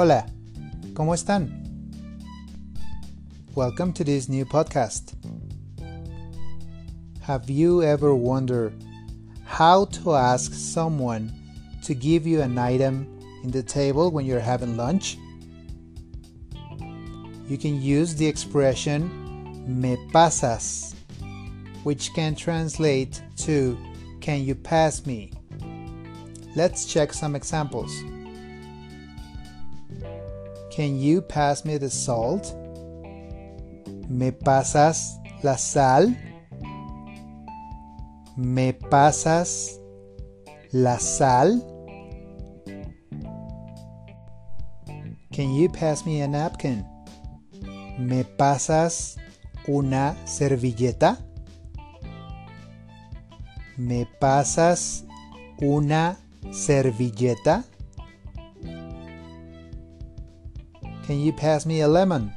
Hola, ¿cómo están? Welcome to this new podcast. Have you ever wondered how to ask someone to give you an item in the table when you're having lunch? You can use the expression me pasas, which can translate to can you pass me? Let's check some examples. Can you pass me the salt? ¿Me pasas la sal? ¿Me pasas la sal? Can you pass me a napkin? ¿Me pasas una servilleta? ¿Me pasas una servilleta? Can you pass me a lemon?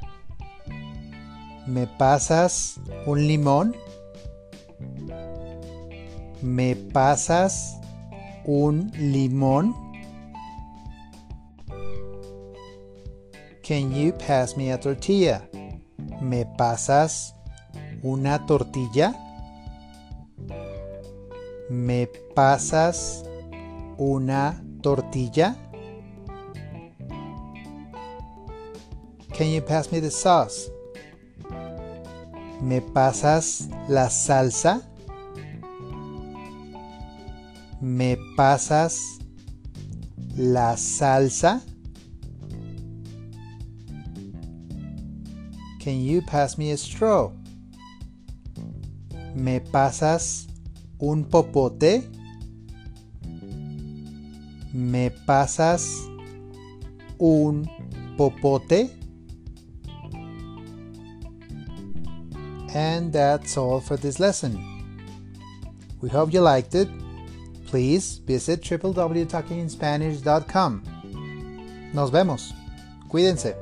¿Me pasas un limón? ¿Me pasas un limón? Can you pass me a tortilla? ¿Me pasas una tortilla? ¿Me pasas una tortilla? Can you pass me the sauce? ¿Me pasas la salsa? ¿Me pasas la salsa? Can you pass me a straw? ¿Me pasas un popote? ¿Me pasas un popote? And that's all for this lesson. We hope you liked it. Please visit www.talkinginspanish.com. Nos vemos. Cuídense.